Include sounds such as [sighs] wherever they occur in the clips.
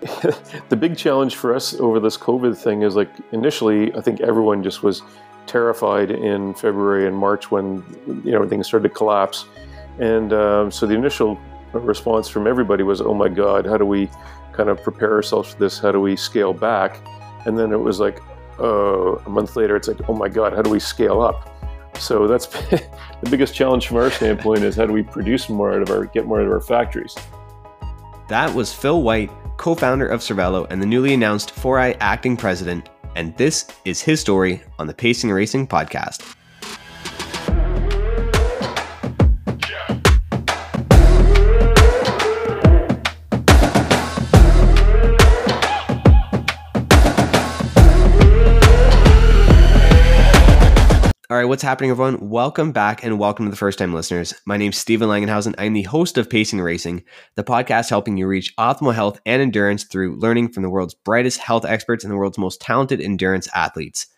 [laughs] the big challenge for us over this COVID thing is like initially, I think everyone just was terrified in February and March when you know everything started to collapse, and um, so the initial response from everybody was, "Oh my God, how do we kind of prepare ourselves for this? How do we scale back?" And then it was like, uh, a month later, it's like, "Oh my God, how do we scale up?" So that's [laughs] the biggest challenge from our standpoint is how do we produce more out of our get more out of our factories. That was Phil White, co-founder of Cervelo and the newly announced 4iiii acting president, and this is his story on the Pacing Racing podcast. Right, what's happening, everyone? Welcome back and welcome to the first time listeners. My name's Stephen Langenhausen. I'm the host of Pacing Racing, the podcast helping you reach optimal health and endurance through learning from the world's brightest health experts and the world's most talented endurance athletes.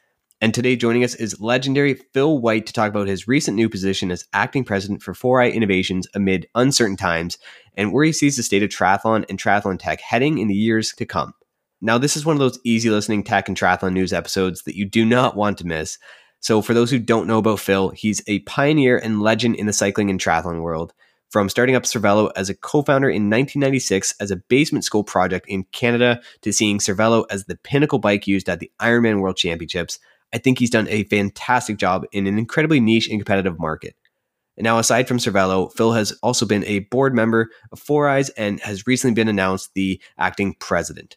And today, joining us is legendary Phil White to talk about his recent new position as acting president for 4iiii Innovations amid uncertain times and where he sees the state of triathlon and triathlon tech heading in the years to come. Now, this is one of those easy listening tech and triathlon news episodes that you do not want to miss. So, for those who don't know about Phil, he's a pioneer and legend in the cycling and triathlon world. From starting up Cervelo as a co founder in 1996 as a basement school project in Canada to seeing Cervelo as the pinnacle bike used at the Ironman World Championships, I think he's done a fantastic job in an incredibly niche and competitive market. And now, aside from Cervelo, Phil has also been a board member of 4iiii and has recently been announced the acting president.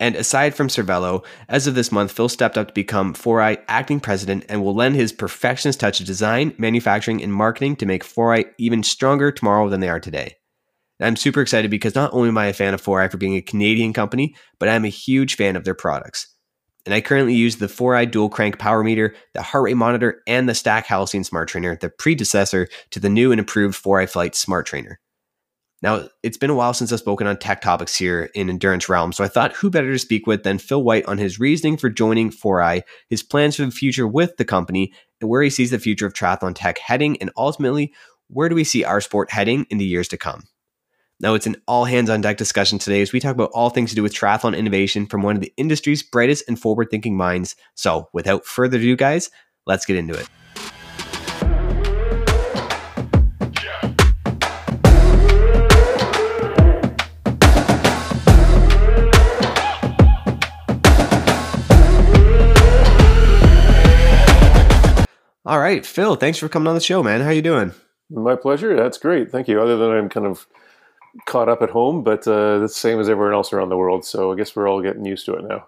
And aside from Cervelo, as of this month, Phil stepped up to become 4iiii acting president and will lend his perfectionist touch of design, manufacturing, and marketing to make 4iiii even stronger tomorrow than they are today. And I'm super excited because not only am I a fan of 4iiii for being a Canadian company, but I'm a huge fan of their products. And I currently use the 4iiii dual crank power meter, the heart rate monitor, and the STAC Halcyon Smart Trainer, the predecessor to the new and improved 4iiii Fliiiight Smart Trainer. Now, it's been a while since I've spoken on tech topics here in Endurance Realm, so I thought who better to speak with than Phil White on his reasoning for joining 4iiii, his plans for the future with the company, and where he sees the future of triathlon tech heading, and ultimately, where do we see our sport heading in the years to come? Now, it's an all hands on deck discussion today as we talk about all things to do with triathlon innovation from one of the industry's brightest and forward thinking minds. So, without further ado, guys, let's get into it. All right, Phil, thanks for coming on the show, man. How you doing? My pleasure. That's great. Thank you. Other than I'm kind of caught up at home, but uh, the same as everyone else around the world. So I guess we're all getting used to it now.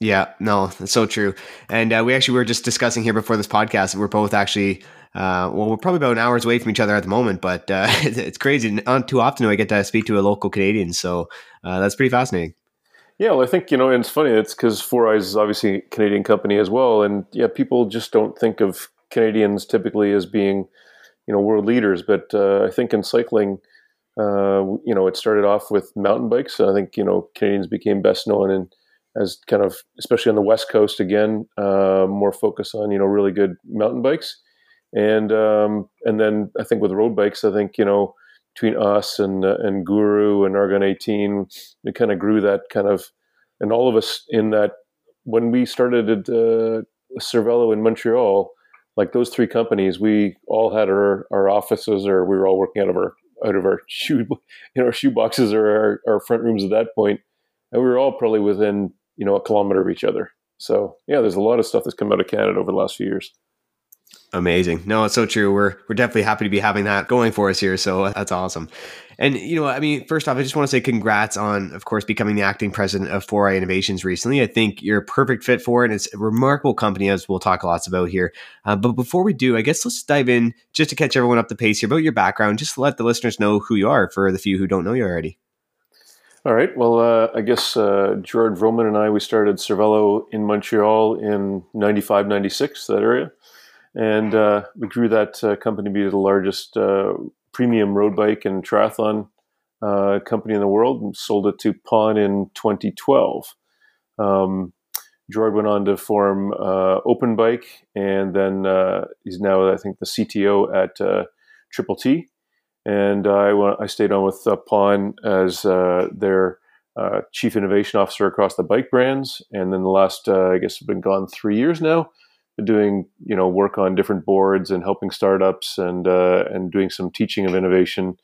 Yeah, no, that's so true. And uh, we actually were just discussing here before this podcast. We're both actually, uh, well, we're probably about an hour's away from each other at the moment, but uh, [laughs] it's crazy. Not too often do I get to speak to a local Canadian, so uh, that's pretty fascinating. Yeah, well, I think you know, and it's funny. It's because 4iiii's is obviously a Canadian company as well, and yeah, people just don't think of Canadians typically as being, you know, world leaders. But uh, I think in cycling, uh, you know, it started off with mountain bikes. I think you know Canadians became best known and as kind of, especially on the west coast, again, uh, more focus on you know really good mountain bikes, and um, and then I think with road bikes, I think you know between us and uh, and Guru and Argon 18, it kind of grew that kind of, and all of us in that when we started at uh, Cervelo in Montreal, like those three companies, we all had our, our offices, or we were all working out of our out of our [laughs] shoe, you know, our shoe boxes or our, our front rooms at that point, and we were all probably within you know a kilometer of each other. So yeah, there's a lot of stuff that's come out of Canada over the last few years. Amazing. No, it's so true. We're we're definitely happy to be having that going for us here. So that's awesome. And you know, I mean, first off, I just want to say congrats on, of course, becoming the acting president of 4iiii Innovations recently. I think you're a perfect fit for it. It's a remarkable company, as we'll talk lots about here. Uh, but before we do, I guess let's dive in just to catch everyone up the pace here about your background, just to let the listeners know who you are for the few who don't know you already. All right. Well, uh, I guess uh, Gerard Vroomen and I, we started Cervelo in Montreal in 95, 96, that area and uh, we grew that uh, company to be the largest uh, premium road bike and triathlon uh, company in the world, and sold it to Pon in 2012. Um, Gerard went on to form uh, Open Bike, and then uh, he's now, I think, the CTO at Triple T. And I, I stayed on with Pon as their chief innovation officer across the bike brands, and then the last, uh, I guess, I've been gone three years now. Doing you know work on different boards and helping startups and uh, and doing some teaching of innovation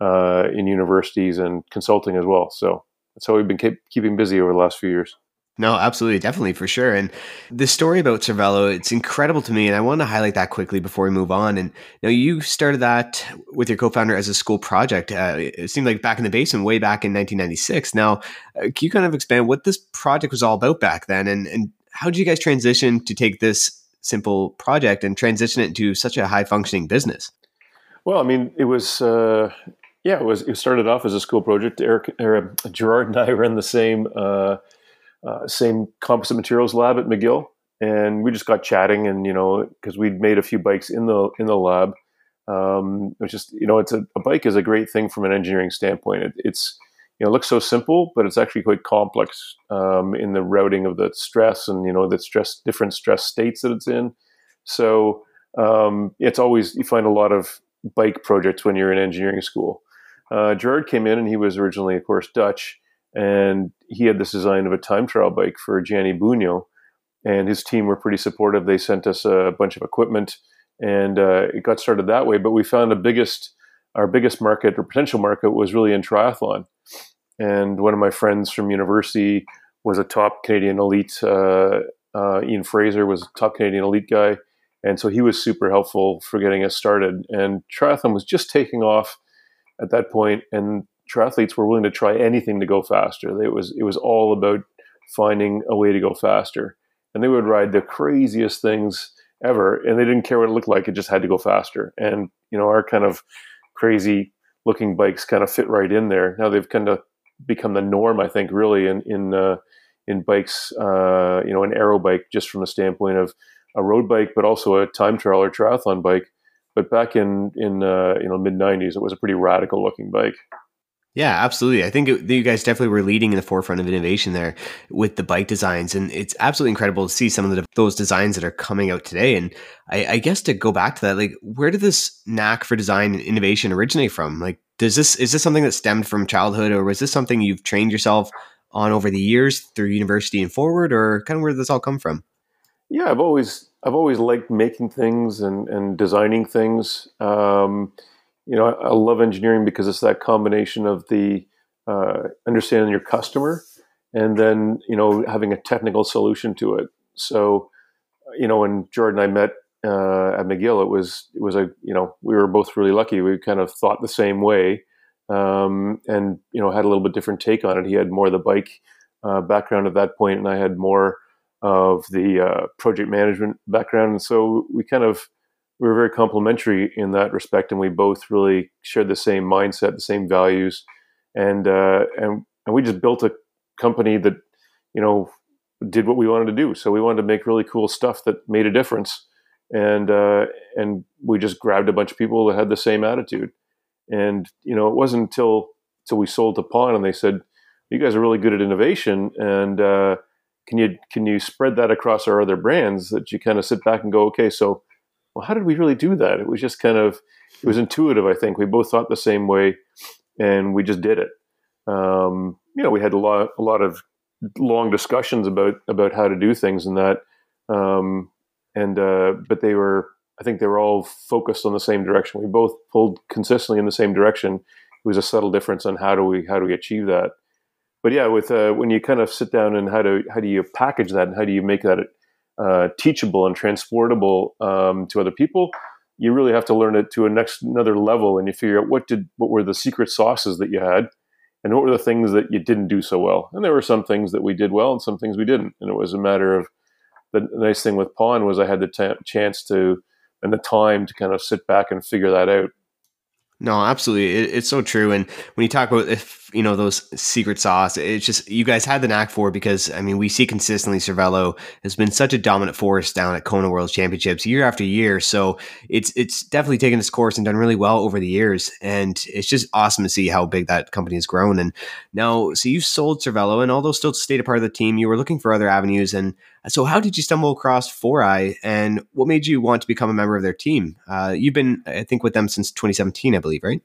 uh, in universities and consulting as well. So that's how we've been keep, keeping busy over the last few years. No, absolutely, definitely for sure. And the story about Cervelo, it's incredible to me, and I want to highlight that quickly before we move on. And you know, you started that with your co-founder as a school project. Uh, it seemed like back in the basement, way back in 1996. Now, uh, can you kind of expand what this project was all about back then, and and how did you guys transition to take this simple project and transition it into such a high functioning business? Well, I mean, it was. Uh, yeah, it was. It started off as a school project. Eric, Eric Gerard, and I [laughs] were in the same uh, uh, same composite materials lab at McGill, and we just got chatting, and you know, because we'd made a few bikes in the in the lab. Um, it was just you know, it's a, a, bike is a great thing from an engineering standpoint. It, it's you know, it looks so simple, but it's actually quite complex um, in the routing of the stress and you know the stress different stress states that it's in. So um, it's always you find a lot of bike projects when you're in engineering school. Uh, Gerard came in and he was originally, of course, Dutch, and he had this design of a time trial bike for Gianni Bugno, and his team were pretty supportive. They sent us a bunch of equipment, and uh, it got started that way. But we found the biggest, our biggest market or potential market was really in triathlon. And one of my friends from university was a top Canadian elite. Uh, uh, Ian Fraser was a top Canadian elite guy, and so he was super helpful for getting us started. And triathlon was just taking off at that point, and triathletes were willing to try anything to go faster. It was it was all about finding a way to go faster, and they would ride the craziest things ever, and they didn't care what it looked like. It just had to go faster. And you know, our kind of crazy looking bikes kind of fit right in there. Now they've kind of become the norm, I think, really in in uh, in bikes. Uh, you know, an aero bike, just from the standpoint of a road bike, but also a time trial or triathlon bike. But back in in uh, you know mid '90s, it was a pretty radical looking bike. Yeah, absolutely. I think it, you guys definitely were leading in the forefront of innovation there with the bike designs, and it's absolutely incredible to see some of the, those designs that are coming out today. And I, I, guess to go back to that, like, where did this knack for design and innovation originate from? Like, does this is this something that stemmed from childhood, or was this something you've trained yourself on over the years through university and forward, or kind of where did this all come from? Yeah, I've always I've always liked making things and and designing things. Um, you know, I, love engineering because it's that combination of the uh, understanding your customer and then you know having a technical solution to it. So, you know, when Jordan and I met uh, at McGill, it was it was a you know we were both really lucky. We kind of thought the same way, um, and you know had a little bit different take on it. He had more of the bike uh, background at that point, and I had more of the uh, project management background. And so we kind of we were very complementary in that respect, and we both really shared the same mindset, the same values, and uh, and and we just built a company that you know did what we wanted to do. So we wanted to make really cool stuff that made a difference, and uh, and we just grabbed a bunch of people that had the same attitude. And you know, it wasn't until until we sold to Pon and they said, "You guys are really good at innovation, and uh, can you can you spread that across our other brands?" That you kind of sit back and go, "Okay, so." Well, how did we really do that? It was just kind of, it was intuitive. I think we both thought the same way, and we just did it. Um, you know, we had a lot, a lot of long discussions about about how to do things and that, um, and uh, but they were, I think they were all focused on the same direction. We both pulled consistently in the same direction. It was a subtle difference on how do we how do we achieve that. But yeah, with uh, when you kind of sit down and how do how do you package that and how do you make that uh, teachable and transportable um, to other people, you really have to learn it to a next another level, and you figure out what did what were the secret sauces that you had, and what were the things that you didn't do so well. And there were some things that we did well, and some things we didn't. And it was a matter of the nice thing with Pon was I had the t- chance to and the time to kind of sit back and figure that out. No, absolutely. It, it's so true. And when you talk about if you know those secret sauce, it's just you guys had the knack for because I mean we see consistently Cervelo has been such a dominant force down at Kona World Championships year after year. So it's it's definitely taken its course and done really well over the years. And it's just awesome to see how big that company has grown. And now, so you've sold Cervelo, and although still stayed a part of the team, you were looking for other avenues. And so, how did you stumble across 4iiii, and what made you want to become a member of their team? Uh, you've been, I think, with them since 2017, I believe, right?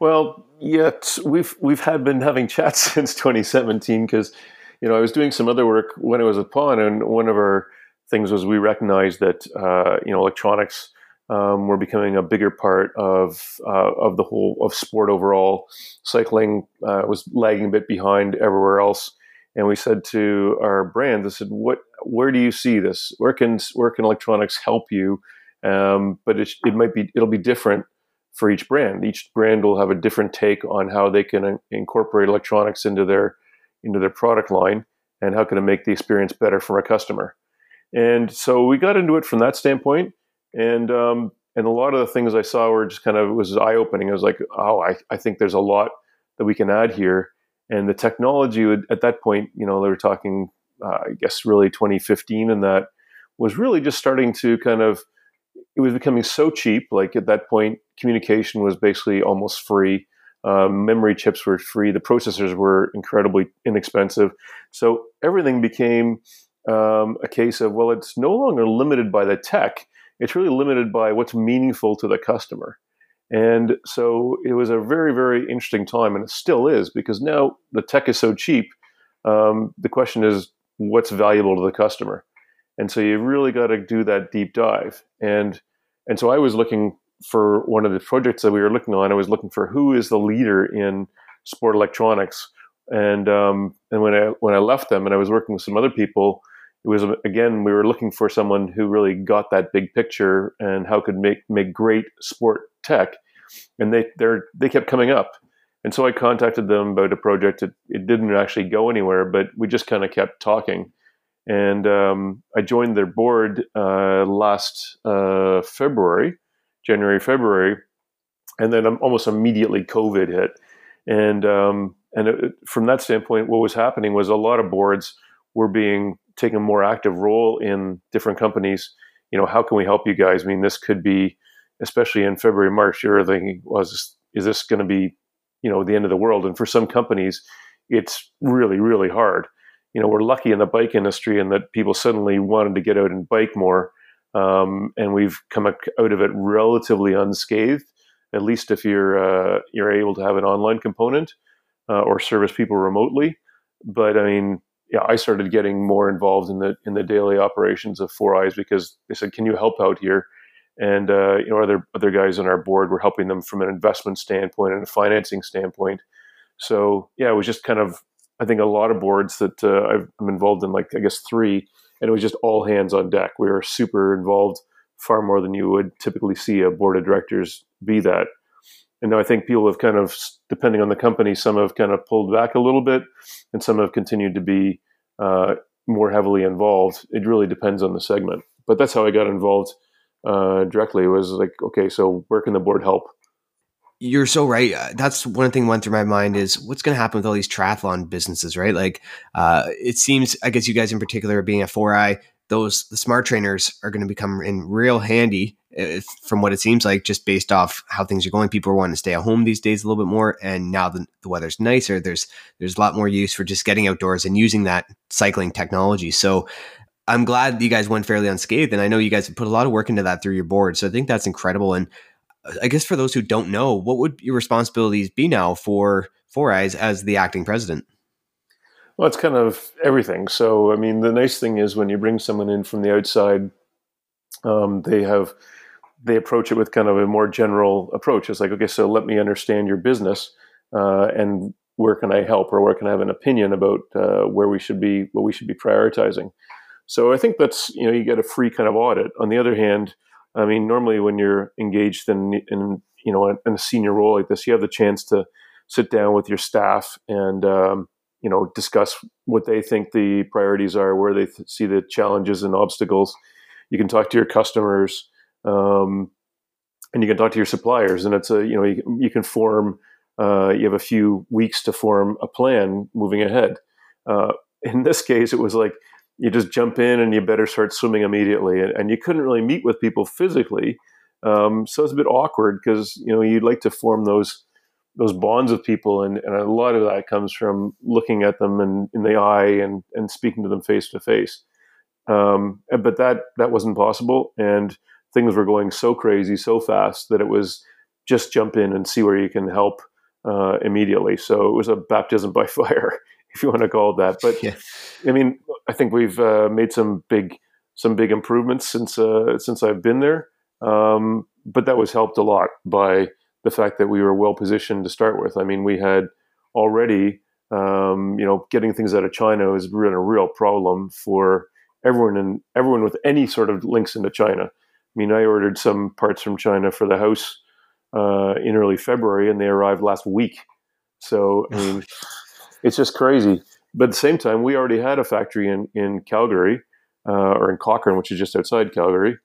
Well, yet we've we've had been having chats [laughs] since 2017 because you know I was doing some other work when I was at Pon, and one of our things was we recognized that uh, you know electronics um, were becoming a bigger part of uh, of the whole of sport overall. Cycling uh, was lagging a bit behind everywhere else, and we said to our brand, "I said, what? Where do you see this? Where can where can electronics help you?" Um, but it, it might be it'll be different for each brand. Each brand will have a different take on how they can incorporate electronics into their into their product line and how can it make the experience better for a customer. And so we got into it from that standpoint, and um, and a lot of the things I saw were just kind of was eye opening. I was like, oh, I, I think there's a lot that we can add here. And the technology would, at that point, you know, they were talking, uh, I guess, really 2015, and that was really just starting to kind of it was becoming so cheap. Like at that point, communication was basically almost free. Um, memory chips were free. The processors were incredibly inexpensive. So everything became um, a case of well, it's no longer limited by the tech. It's really limited by what's meaningful to the customer. And so it was a very, very interesting time, and it still is because now the tech is so cheap. Um, the question is, what's valuable to the customer? And so you really got to do that deep dive. And and so I was looking for one of the projects that we were looking on. I was looking for who is the leader in sport electronics. And um, and when I when I left them and I was working with some other people, it was again we were looking for someone who really got that big picture and how could make make great sport tech. And they they they kept coming up. And so I contacted them about a project. It, it didn't actually go anywhere, but we just kind of kept talking and um, I joined their board uh, last uh, February, January, February, and then almost immediately COVID hit, and um, and it, from that standpoint, what was happening was a lot of boards were being taking a more active role in different companies. You know, how can we help you guys? I mean, this could be, especially in February, March. You're thinking, was is this going to be, you know, the end of the world? And for some companies, it's really, really hard you know, we're lucky in the bike industry in that people suddenly wanted to get out and bike more. Um, and we've come out of it relatively unscathed, at least if you're, uh, you're able to have an online component uh, or service people remotely. But I mean, yeah, I started getting more involved in the in the daily operations of 4iiii because they said, "Can you help out here?" And uh, you know, other other guys on our board were helping them from an investment standpoint and a financing standpoint. So yeah, it was just kind of I think a lot of boards that uh, I'm involved in, like I guess three, and it was just all hands on deck. We were super involved, far more than you would typically see a board of directors be that. And I think people have kind of, depending on the company, some have kind of pulled back a little bit, and some have continued to be uh, more heavily involved. It really depends on the segment. But that's how I got involved uh, directly. It was like, okay, so where can the board help? you're so right. Uh, that's one thing went through my mind is what's going to happen with all these triathlon businesses, right? Like, uh, it seems, I guess you guys in particular, are being a four eye, those the smart trainers are going to become in real handy uh, if, from what it seems like, just based off how things are going. People are wanting to stay at home these days a little bit more, and now the, the weather's nicer. There's there's a lot more use for just getting outdoors and using that cycling technology. So I'm glad you guys went fairly unscathed, and I know you guys have put a lot of work into that through your board. So I think that's incredible. And uh, I guess for those who don't know, what would your responsibilities be now for 4iiii as the acting president? Well, it's kind of everything. So, I mean, the nice thing is when you bring someone in from the outside, um, they have they approach it with kind of a more general approach. It's like, okay, so let me understand your business, uh, and where can I help, or where can I have an opinion about uh, where we should be, what we should be prioritizing. So, I think that's you know, you get a free kind of audit. On the other hand, I mean, normally when you're engaged in, in you know in a senior role like this, you have the chance to sit down with your staff and um, you know discuss what they think the priorities are, where they th- see the challenges and obstacles. You can talk to your customers, um, and you can talk to your suppliers, and it's a you know you, you can form. Uh, you have a few weeks to form a plan moving ahead. Uh, in this case, it was like you just jump in and you better start swimming immediately. And, and you couldn't really meet with people physically, um, so it's a bit awkward because you know you'd like to form those those bonds with people, and, and a lot of that comes from looking at them in, in the eye and and speaking to them face to face. But that that wasn't possible, and things were going so crazy so fast that it was just jump in and see where you can help uh, immediately. So it was a baptism by [laughs] fire, if you want to call it that. But yeah. I mean, I think we've uh, made some big some big improvements since uh, since I've been there. Um, but that was helped a lot by the fact that we were well positioned to start with. I mean, we had already, um, you know, getting things out of China has been a real problem for everyone and everyone with any sort of links into China. I mean, I ordered some parts from China for the house uh, in early February, and they arrived last week. So I mean, [sighs] it's just crazy. But at the same time, we already had a factory in in Calgary uh, or in Cochrane, which is just outside Calgary,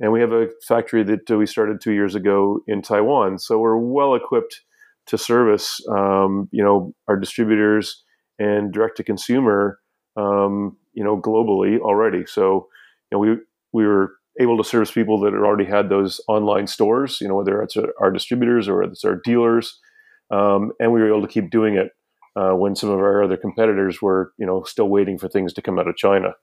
and we have a factory that we started two years ago in Taiwan. So we're well equipped to service, um, you know, our distributors and direct to consumer, um, you know, globally already. So, you know, we we were able to service people that already had those online stores, you know, whether it's our distributors or it's our dealers, um, and we were able to keep doing it uh, when some of our other competitors were, you know, still waiting for things to come out of China.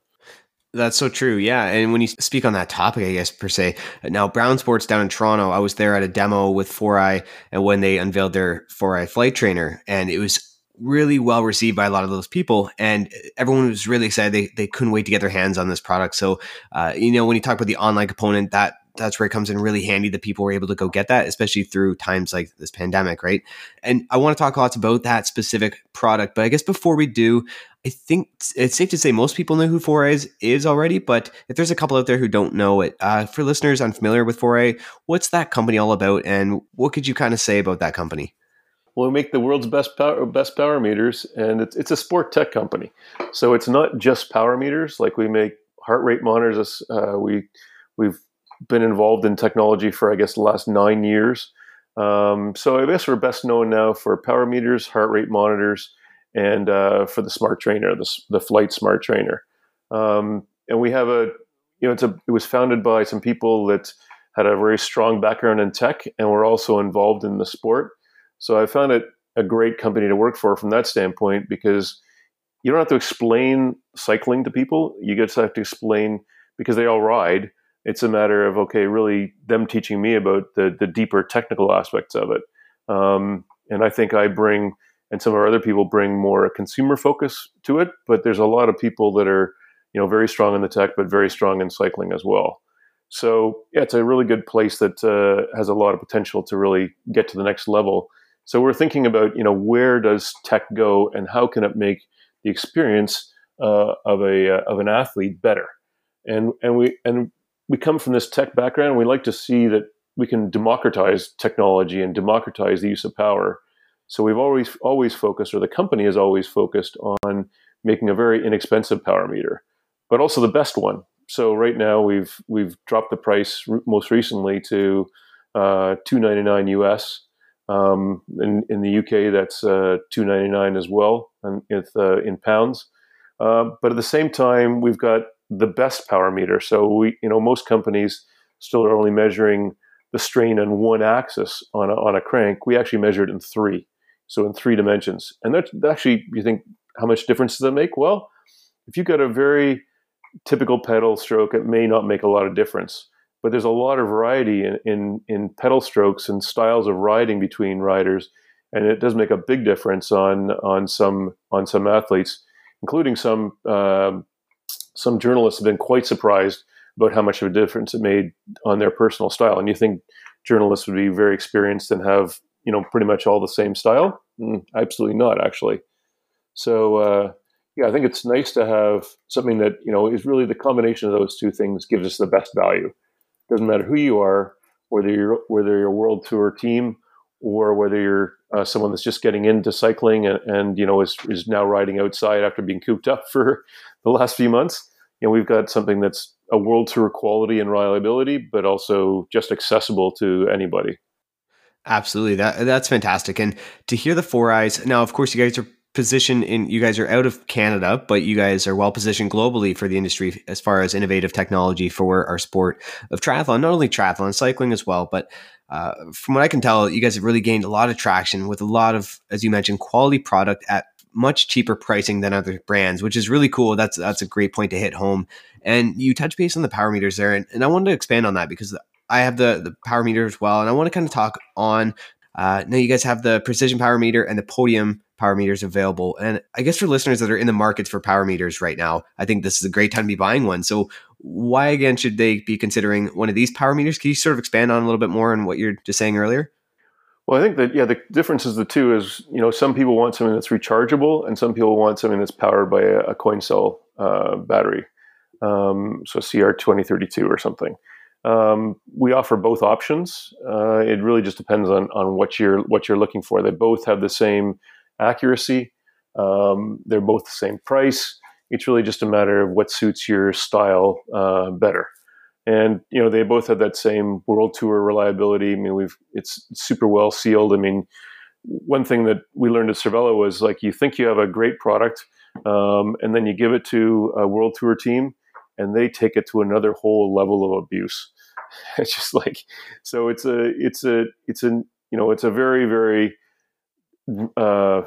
That's so true. Yeah. And when you speak on that topic, I guess, per se, now Brown Sports down in Toronto, I was there at a demo with 4iiii and when they unveiled their 4iiii Fliiiight trainer, and it was really well received by a lot of those people and everyone was really excited they, they couldn't wait to get their hands on this product so uh, you know when you talk about the online component that that's where it comes in really handy that people were able to go get that, especially through times like this pandemic, right? And I want to talk lots about that specific product, but I guess before we do, I think it's safe to say most people know who 4iiii is, is already, but if there's a couple out there who don't know it, uh, for listeners unfamiliar with 4iiii, what's that company all about, and what could you kind of say about that company? Well, we make the world's best power, best power meters, and it's it's a sport tech company. So it's not just power meters. Like we make heart rate monitors. Uh, we we've been involved in technology for I guess the last nine years. Um, so I guess we're best known now for power meters, heart rate monitors, and uh, for the smart trainer, the, the Fliiiight smart trainer. Um, and we have a, you know, it's a, it was founded by some people that had a very strong background in tech and were also involved in the sport. So I found it a great company to work for from that standpoint because you don't have to explain cycling to people. You just have to explain because they all ride it's a matter of okay, really them teaching me about the the deeper technical aspects of it. Um, and I think I bring, and some of our other people bring more a consumer focus to it. But there's a lot of people that are, you know, very strong in the tech, but very strong in cycling as well. So yeah, it's a really good place that uh, has a lot of potential to really get to the next level. So we're thinking about, you know, where does tech go, and how can it make the experience uh, of a uh, of an athlete better? And and we and we come from this tech background. We like to see that we can democratize technology and democratize the use of power. So we've always always focused, or the company has always focused on making a very inexpensive power meter, but also the best one. So right now we've we've dropped the price most recently to uh, two ninety nine US. Um, in, in the UK, that's uh, two ninety nine as well, and uh, in pounds. Uh, but at the same time, we've got the best power meter. So we, you know, most companies still are only measuring the strain on one axis on a, on a crank. We actually measure it in three, so in three dimensions. And that's actually, you think, how much difference does that make? Well, if you've got a very typical pedal stroke, it may not make a lot of difference. But there's a lot of variety in, in, in pedal strokes and styles of riding between riders, and it does make a big difference on on some on some athletes, including some um, some journalists have been quite surprised about how much of a difference it made on their personal style. And you think journalists would be very experienced and have you know pretty much all the same style? Mm, absolutely not, actually. So uh, yeah, I think it's nice to have something that you know is really the combination of those two things gives us the best value. Doesn't matter who you are, whether you're whether you're a world tour team or whether you're uh, someone that's just getting into cycling and, and you know is, is now riding outside after being cooped up [laughs] for the last few months. You know, we've got something that's a world tour quality and reliability, but also just accessible to anybody. Absolutely, that that's fantastic. And to hear the 4iiii now, of course, you guys are positioned in. You guys are out of Canada, but you guys are well positioned globally for the industry as far as innovative technology for our sport of triathlon. Not only triathlon, cycling as well, but uh, from what I can tell, you guys have really gained a lot of traction with a lot of, as you mentioned, quality product at much cheaper pricing than other brands, which is really cool. That's that's a great point to hit home. And you touch base on the power meters there, and, and I wanted to expand on that because I have the the power meter as well, and I want to kind of talk on. Uh, now you guys have the precision power meter and the podium power meters available, and I guess for listeners that are in the markets for power meters right now, I think this is a great time to be buying one. So why again should they be considering one of these power meters? Can you sort of expand on a little bit more on what you're just saying earlier? Well, I think that yeah, the difference is the two is you know some people want something that's rechargeable, and some people want something that's powered by a, a coin cell uh, battery, um, so CR twenty thirty two or something. Um, we offer both options. Uh, it really just depends on on what you're what you're looking for. They both have the same accuracy. Um, they're both the same price. It's really just a matter of what suits your style uh, better and you know they both had that same world tour reliability. I mean, we've it's super well sealed. I mean, one thing that we learned at Cervelo was like you think you have a great product, um, and then you give it to a world tour team, and they take it to another whole level of abuse. [laughs] It's just like so. It's a it's a it's a you know it's a very very uh,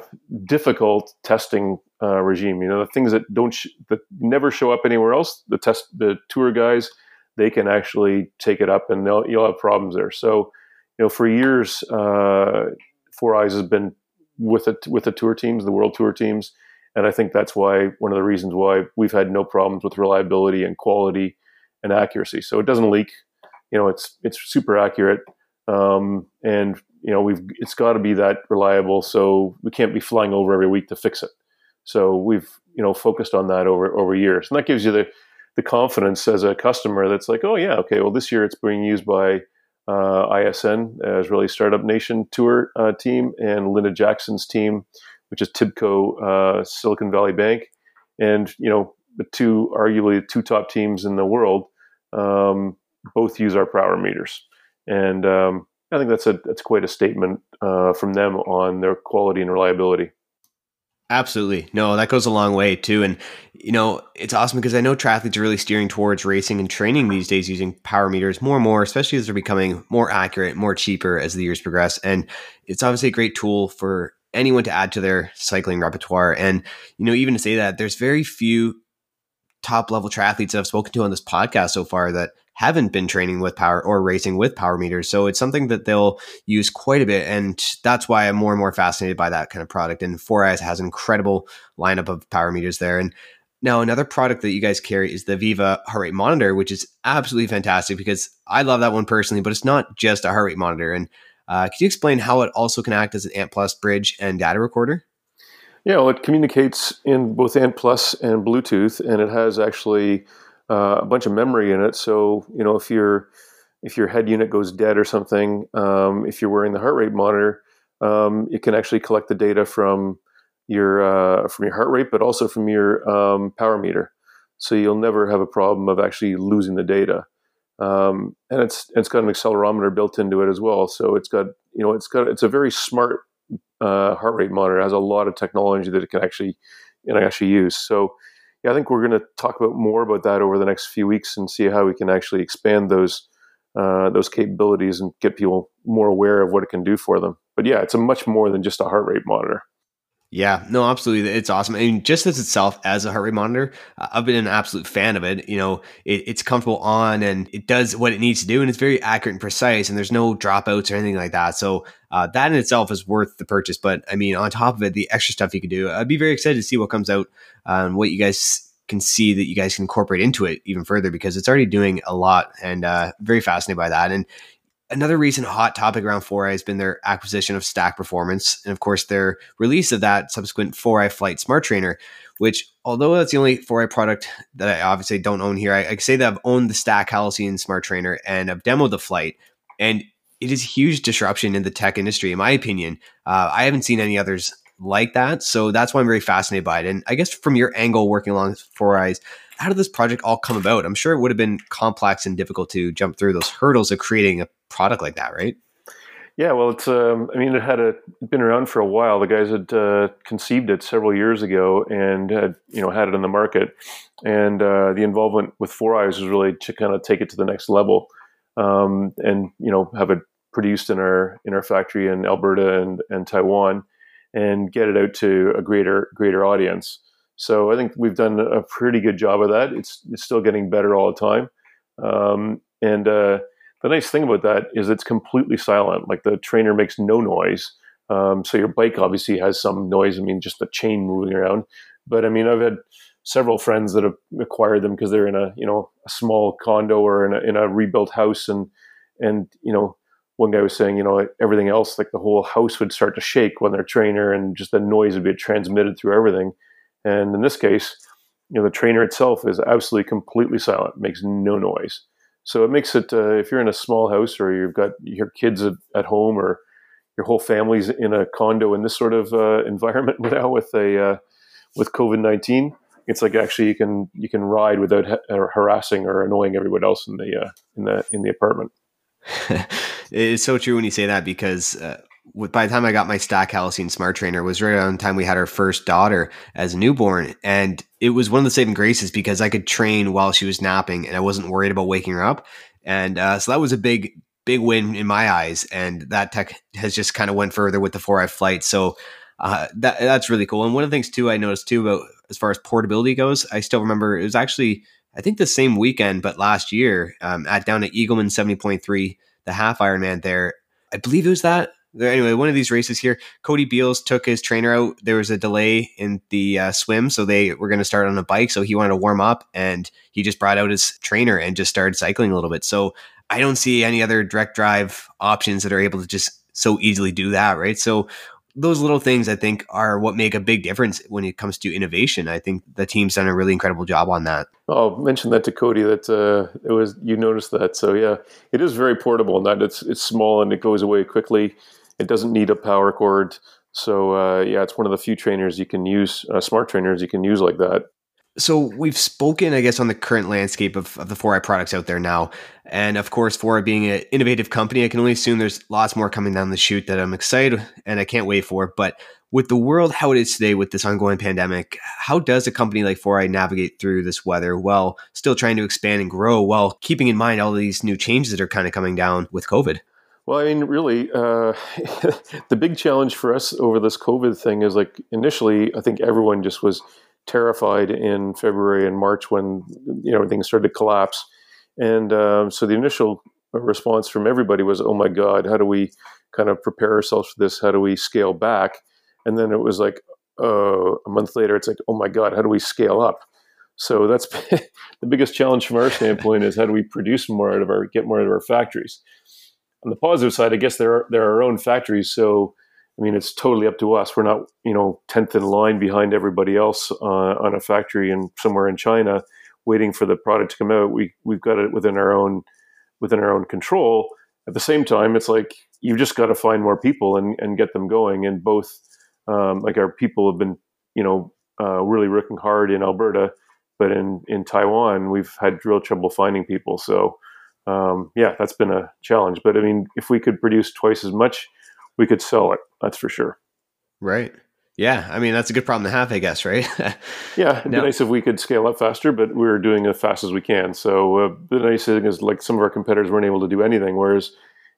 difficult testing uh, regime. You know the things that don't sh- that never show up anywhere else. The test the tour guys they can actually take it up and they'll, you'll have problems there. So, you know, for years, uh, 4iiii has been with it with the tour teams, the world tour teams, and I think that's why one of the reasons why we've had no problems with reliability and quality and accuracy. So it doesn't leak. You know, it's it's super accurate, um, and you know we've it's got to be that reliable. So we can't be flying over every week to fix it. So we've you know focused on that over over years, and that gives you the the confidence as a customer that's like, oh yeah, okay, well this year it's being used by uh, ISN, Israeli Startup Nation Tour uh, team, and Linda Jackson's team, which is Tibco uh, Silicon Valley Bank, and you know the two arguably the two top teams in the world um, both use our power meters, and um, I think that's a that's quite a statement uh, from them on their quality and reliability. Absolutely. No, that goes a long way too. And, you know, it's awesome because I know triathletes are really steering towards racing and training these days using power meters more and more, especially as they're becoming more accurate, more cheaper as the years progress. And it's obviously a great tool for anyone to add to their cycling repertoire. And, you know, even to say that, there's very few top level triathletes that I've spoken to on this podcast so far that haven't been training with power or racing with power meters. So it's something that they'll use quite a bit. And that's why I'm more and more fascinated by that kind of product. And 4iiii has an incredible lineup of power meters there. And now, another product that you guys carry is the Viiiiva heart rate monitor, which is absolutely fantastic because I love that one personally, but it's not just a heart rate monitor. And uh, can you explain how it also can act as an ANT Plus bridge and data recorder? Yeah, well, it communicates in both ANT Plus and Bluetooth, and it has actually uh, a bunch of memory in it. So you know if your if your head unit goes dead or something, um, if you're wearing the heart rate monitor, um, it can actually collect the data from your uh, from your heart rate, but also from your um, power meter. So you'll never have a problem of actually losing the data. Um, and it's it's got an accelerometer built into it as well. So it's got you know it's got it's a very smart uh, heart rate monitor. It has a lot of technology that it can actually you know, actually use. So yeah, I think we're going to talk about more about that over the next few weeks and see how we can actually expand those uh, those capabilities and get people more aware of what it can do for them. But yeah, it's a much more than just a heart rate monitor. Yeah, no, absolutely. It's awesome. I mean, just as itself as a heart rate monitor, I've been an absolute fan of it. You know, it, it's comfortable on and it does what it needs to do, and it's very accurate and precise, and there's no dropouts or anything like that. So uh, that in itself is worth the purchase. But I mean, on top of it, the extra stuff you could do, I'd be very excited to see what comes out and um, what you guys can see that you guys can incorporate into it even further because it's already doing a lot and uh, very fascinated by that. And another recent hot topic around 4iiii has been their acquisition of STAC Performance, and of course their release of that subsequent 4iiii Fliiiight Smart Trainer. Which, although that's the only 4iiii product that I obviously don't own here, I, I say that I've owned the STAC Halcyon Smart Trainer and I've demoed the Fliiiight, and it is a huge disruption in the tech industry, in my opinion. Uh, I haven't seen any others like that, so that's why I'm very fascinated by it. And I guess from your angle, working along 4iiii, how did this project all come about? I'm sure it would have been complex and difficult to jump through those hurdles of creating a product like that, right? Yeah, well, it's. Um, I mean, it had a, been around for a while. The guys had uh, conceived it several years ago and had, you know, had it in the market. And uh, the involvement with 4iiii was really to kind of take it to the next level, um, and you know, have it produced in our in our factory in Alberta and and Taiwan, and get it out to a greater greater audience. So I think we've done a pretty good job of that. It's it's still getting better all the time, um, and uh, the nice thing about that is it's completely silent. Like the trainer makes no noise. Um, so your bike obviously has some noise. I mean, just the chain moving around. But I mean, I've had several friends that have acquired them because they're in a you know a small condo or in a, in a rebuilt house, and and you know one guy was saying you know everything else like the whole house would start to shake when their trainer and just the noise would be transmitted through everything. And in this case, you know the trainer itself is absolutely completely silent, makes no noise. So it makes it uh, if you're in a small house or you've got your kids at, at home or your whole family's in a condo in this sort of uh, [laughs] environment now with a uh, with COVID nineteen, it's like actually you can you can ride without ha- harassing or annoying everyone else in the uh, in the in the apartment. [laughs] it's so true when you say that because uh, by the time I got my STAC Halcyon Smart Trainer, was right around the time we had our first daughter as a newborn, and it was one of the saving graces because I could train while she was napping, and I wasn't worried about waking her up, and uh, so that was a big big win in my eyes, and that tech has just kind of went further with the 4iiii Fliiiight. So uh, that that's really cool. And one of the things too I noticed too about as far as portability goes, I still remember it was actually I think the same weekend, but last year um, at down at Eagleman seventy point three, the half Ironman there. I believe it was that. Anyway, one of these races here, Cody Beals took his trainer out. There was a delay in the uh, swim, so they were going to start on a bike. So he wanted to warm up, and he just brought out his trainer and just started cycling a little bit. So I don't see any other direct drive options that are able to just so easily do that, right? So those little things I think are what make a big difference when it comes to innovation. I think the team's done a really incredible job on that. Oh, mention that to Cody that uh, it was you noticed that. So yeah, it is very portable in that it's it's small and it goes away quickly. It doesn't need a power cord. So uh, yeah, it's one of the few trainers you can use, uh, smart trainers you can use like that. So we've spoken, I guess, on the current landscape of, of the 4iiii products out there now. And of course, 4iiii being an innovative company, I can only assume there's lots more coming down the chute that I'm excited and I can't wait for. But with the world how it is today with this ongoing pandemic, how does a company like 4iiii navigate through this weather while still trying to expand and grow while keeping in mind all these new changes that are kind of coming down with COVID? Well, I mean, really, uh, [laughs] the big challenge for us over this COVID thing is like initially, I think everyone just was – terrified in February and March when you know everything started to collapse. And um, so the initial response from everybody was, "Oh my God, how do we kind of prepare ourselves for this? How do we scale back?" And then it was like uh, a month later, it's like, "Oh my God, how do we scale up?" So that's [laughs] the biggest challenge from our standpoint is how do we produce more out of our get more out of our factories. On the positive side, I guess there are there are our own factories, so I mean, it's totally up to us. We're not, you know, tenth in line behind everybody else uh, on a factory in somewhere in China, waiting for the product to come out. We we've got it within our own within our own control. At the same time, it's like you've just got to find more people and, and get them going. And both, um, like our people have been, you know, uh, really working hard in Alberta, but in in Taiwan, we've had real trouble finding people. So, um, yeah, that's been a challenge. But I mean, if we could produce twice as much we could sell it. That's for sure. Right. Yeah. I mean, that's a good problem to have, I guess, right? [laughs] yeah. It'd now, be nice if we could scale up faster, but we're doing as fast as we can. So uh, the nice thing is, like some of our competitors weren't able to do anything, whereas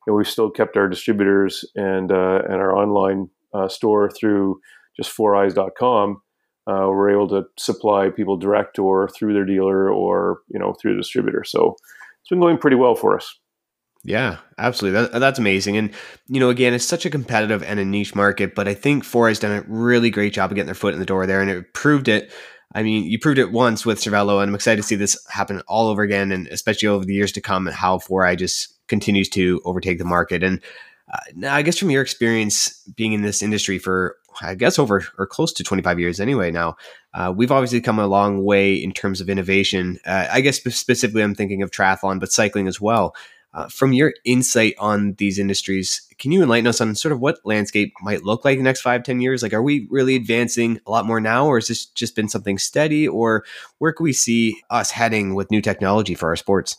you know, we've still kept our distributors and uh, and our online uh, store through just 4iiii.com. Uh, we're able to supply people direct or through their dealer or you know through the distributor. So it's been going pretty well for us. Yeah, absolutely. That, that's amazing. And, you know, again, it's such a competitive and a niche market, but I think 4iiii has done a really great job of getting their foot in the door there and it proved it. I mean, you proved it once with Cervelo, and I'm excited to see this happen all over again, and especially over the years to come, and how 4iiii just continues to overtake the market. And uh, now, I guess from your experience being in this industry for, I guess, over or close to 25 years anyway now, uh, we've obviously come a long way in terms of innovation. Uh, I guess specifically, I'm thinking of triathlon, but cycling as well. Uh, from your insight on these industries, can you enlighten us on sort of what landscape might look like the next five, ten years? Like, are we really advancing a lot more now, or has this just been something steady, or where can we see us heading with new technology for our sports?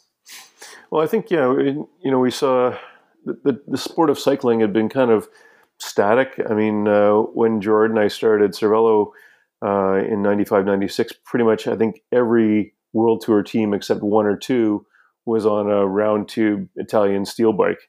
Well, I think yeah, you know, we saw the, the, the sport of cycling had been kind of static. I mean, uh, when Jordan and I started Cervelo uh, in 95, 96, pretty much I think every World Tour team except one or two was on a round tube Italian steel bike.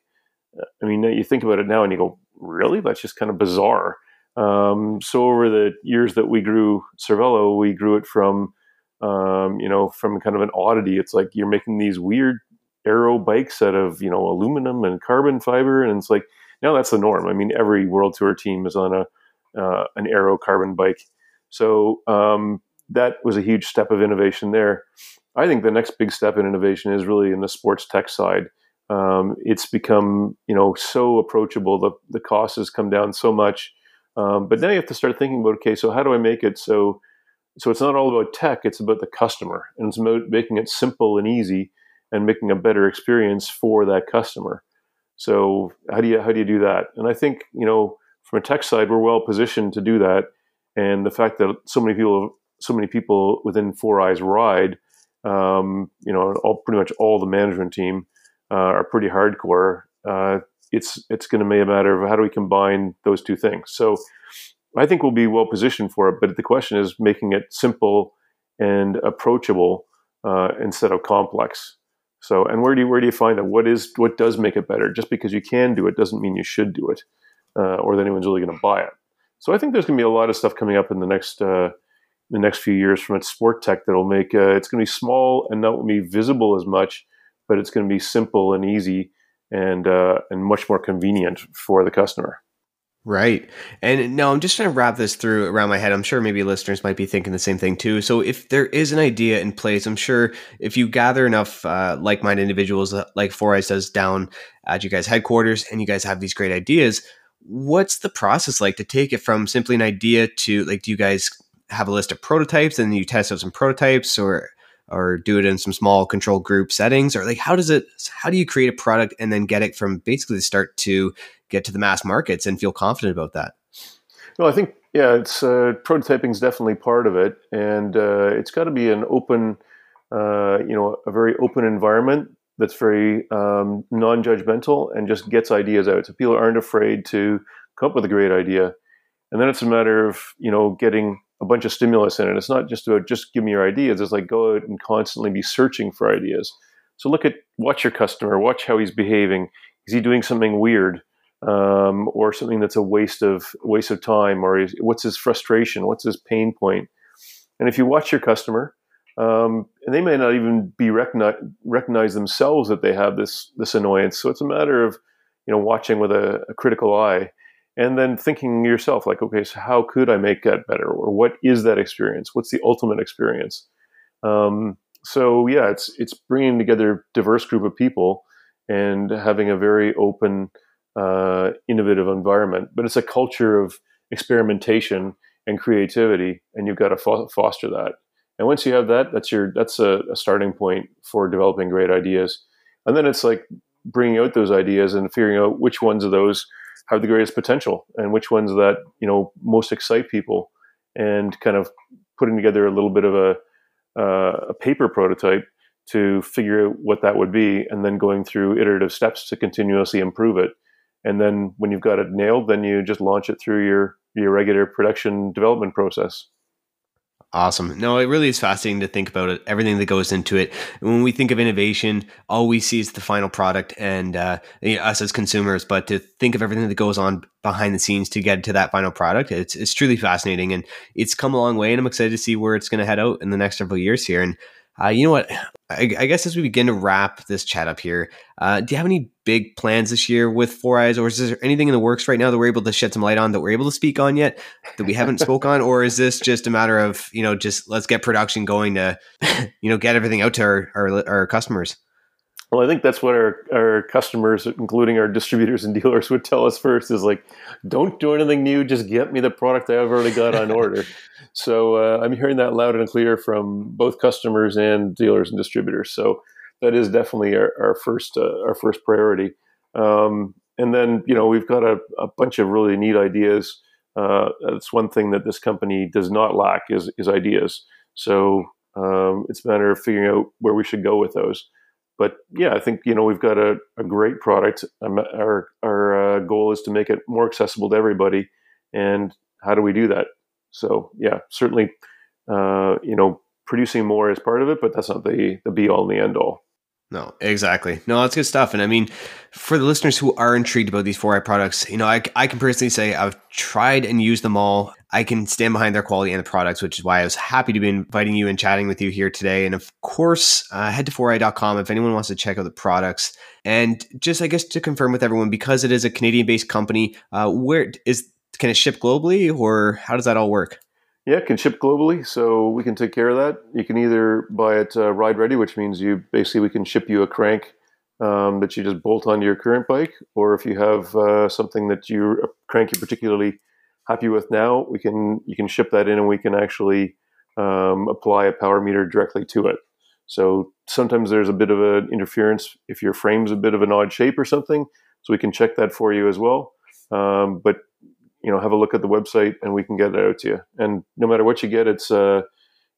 I mean, you think about it now and you go, really? That's just kind of bizarre. Um, so over the years that we grew Cervelo, we grew it from, um, you know, from kind of an oddity. It's like you're making these weird aero bikes out of you know aluminum and carbon fiber, and it's like now that's the norm. I mean, every World Tour team is on a uh, an aero carbon bike, so um, that was a huge step of innovation there. I think the next big step in innovation is really in the sports tech side. Um, it's become you know so approachable. The the cost has come down so much, um, but then you have to start thinking about okay, so how do I make it so so it's not all about tech; it's about the customer, and it's about making it simple and easy, and making a better experience for that customer. So how do you how do you do that? And I think you know from a tech side, we're well positioned to do that. And the fact that so many people, so many people within 4iiii ride, um, you know, all pretty much all the management team uh, are pretty hardcore. Uh, it's it's going to be a matter of how do we combine those two things. So I think we'll be well positioned for it. But the question is making it simple and approachable uh, instead of complex. So, and where do you where do you find that? What is what does make it better? Just because you can do it doesn't mean you should do it, uh, or that anyone's really going to buy it. So, I think there's going to be a lot of stuff coming up in the next uh, the next few years from its sport tech that'll make uh, it's going to be small and not be visible as much, but it's going to be simple and easy and uh, and much more convenient for the customer. Right. And now I'm just trying to wrap this through around my head. I'm sure maybe listeners might be thinking the same thing too. So if there is an idea in place, I'm sure if you gather enough uh, like-minded individuals uh, like 4iiii does down at you guys headquarters and you guys have these great ideas, what's the process like to take it from simply an idea to like, do you guys have a list of prototypes and you test out some prototypes or or do it in some small control group settings or like how does it how do you create a product and then get it from basically the start to get to the mass markets and feel confident about that? Well, I think yeah, it's uh, prototyping is definitely part of it, and uh, it's got to be an open, uh, you know, a very open environment that's very um, non-judgmental and just gets ideas out. So people aren't afraid to come up with a great idea, and then it's a matter of you know getting a bunch of stimulus in it. It's not just about just give me your ideas. It's like go out and constantly be searching for ideas. So look at watch your customer, watch how he's behaving. Is he doing something weird? um, or something that's a waste of waste of time, or is, what's his frustration, what's his pain point. And if you watch your customer, um, and they may not even be recognize, recognize themselves that they have this this annoyance. So it's a matter of you know watching with a, a critical eye, and then thinking yourself like, okay, so how could I make that better, or what is that experience? What's the ultimate experience? Um, so yeah, it's it's bringing together a diverse group of people and having a very open uh, innovative environment, but it's a culture of experimentation and creativity, and you've got to fo- foster that. And once you have that, that's your that's a, a, starting point for developing great ideas. And then it's like bringing out those ideas and figuring out which ones of those have the greatest potential and which ones that you know most excite people, and kind of putting together a little bit of a uh, a paper prototype to figure out what that would be, and then going through iterative steps to continuously improve it and then when you've got it nailed, then you just launch it through your your regular production development process. Awesome. No, it really is fascinating to think about it, everything that goes into it. when we think of innovation, all we see is the final product and uh, us as consumers. But to think of everything that goes on behind the scenes to get to that final product, it's, it's truly fascinating. And it's come a long way. And I'm excited to see where it's going to head out in the next several years here. And uh, you know what? I, I, guess as we begin to wrap this chat up here, uh, do you have any big plans this year with 4iiii, or is there anything in the works right now that we're able to shed some light on that we're able to speak on yet that we haven't spoke on, or is this just a matter of you know just let's get production going to [laughs] you know get everything out to our, our, our customers? Well, I think that's what our, our customers, including our distributors and dealers, would tell us first is like, don't do anything new, just get me the product I've already got on order. [laughs] so uh, I'm hearing that loud and clear from both customers and dealers and distributors. So that is definitely our, our first uh, our first priority. Um, and then you know we've got a, a bunch of really neat ideas. Uh, that's one thing that this company does not lack is is ideas. So um, it's a matter of figuring out where we should go with those but yeah, I think you know we've got a, a great product. Um, our our uh, goal is to make it more accessible to everybody, and how do we do that? So yeah, certainly, uh, you know, producing more is part of it, but that's not the the be all and the end all. No, exactly. No, that's good stuff. And I mean, for the listeners who are intrigued about these 4iiii products, you know, I, I can personally say I've tried and used them all. I can stand behind their quality and the products, which is why I was happy to be inviting you and chatting with you here today. And of course, uh, head to 4iiii.com if anyone wants to check out the products. And just, I guess, to confirm with everyone, because it is a Canadian based company, uh, where is can it ship globally or how does that all work? Yeah, it can ship globally, so we can take care of that. You can either buy it uh, ride ready, which means you basically we can ship you a crank um, that you just bolt onto your current bike, or if you have uh, something that you crank you're particularly happy with now, we can you can ship that in, and we can actually um, apply a power meter directly to it. So sometimes there's a bit of an interference if your frame's a bit of an odd shape or something, so we can check that for you as well. Um, but you know, have a look at the website and we can get it out to you. And no matter what you get, it's a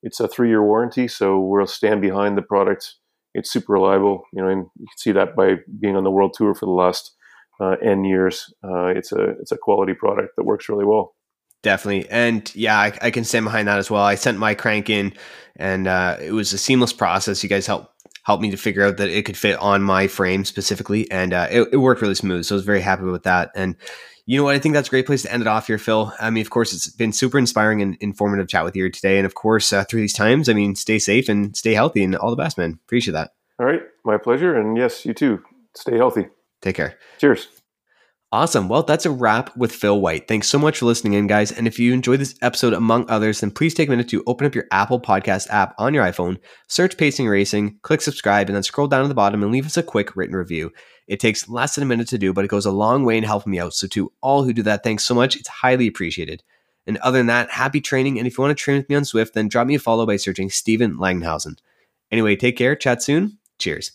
it's a three year warranty, so we'll stand behind the product. It's super reliable, you know, and you can see that by being on the world tour for the last uh, n years. Uh, it's a it's a quality product that works really well. Definitely, and yeah, I, I, can stand behind that as well. I sent my crank in, and uh, it was a seamless process. You guys helped helped me to figure out that it could fit on my frame specifically, and uh, it, it worked really smooth. So I was very happy with that. And you know what? I think that's a great place to end it off here, Phil. I mean, of course, it's been super inspiring and informative chat with you today. And of course, uh, through these times, I mean, stay safe and stay healthy and all the best, man. Appreciate that. All right. My pleasure. And yes, you too. Stay healthy. Take care. Cheers. Awesome. Well, that's a wrap with Phil White. Thanks so much for listening in, guys. And if you enjoyed this episode among others, then please take a minute to open up your Apple Podcast app on your iPhone, search Pacing Racing, click subscribe, and then scroll down to the bottom and leave us a quick written review. It takes less than a minute to do, but it goes a long way in helping me out. So, to all who do that, thanks so much. It's highly appreciated. And other than that, happy training. And if you want to train with me on Zwift, then drop me a follow by searching Steven Langenhausen. Anyway, take care. Chat soon. Cheers.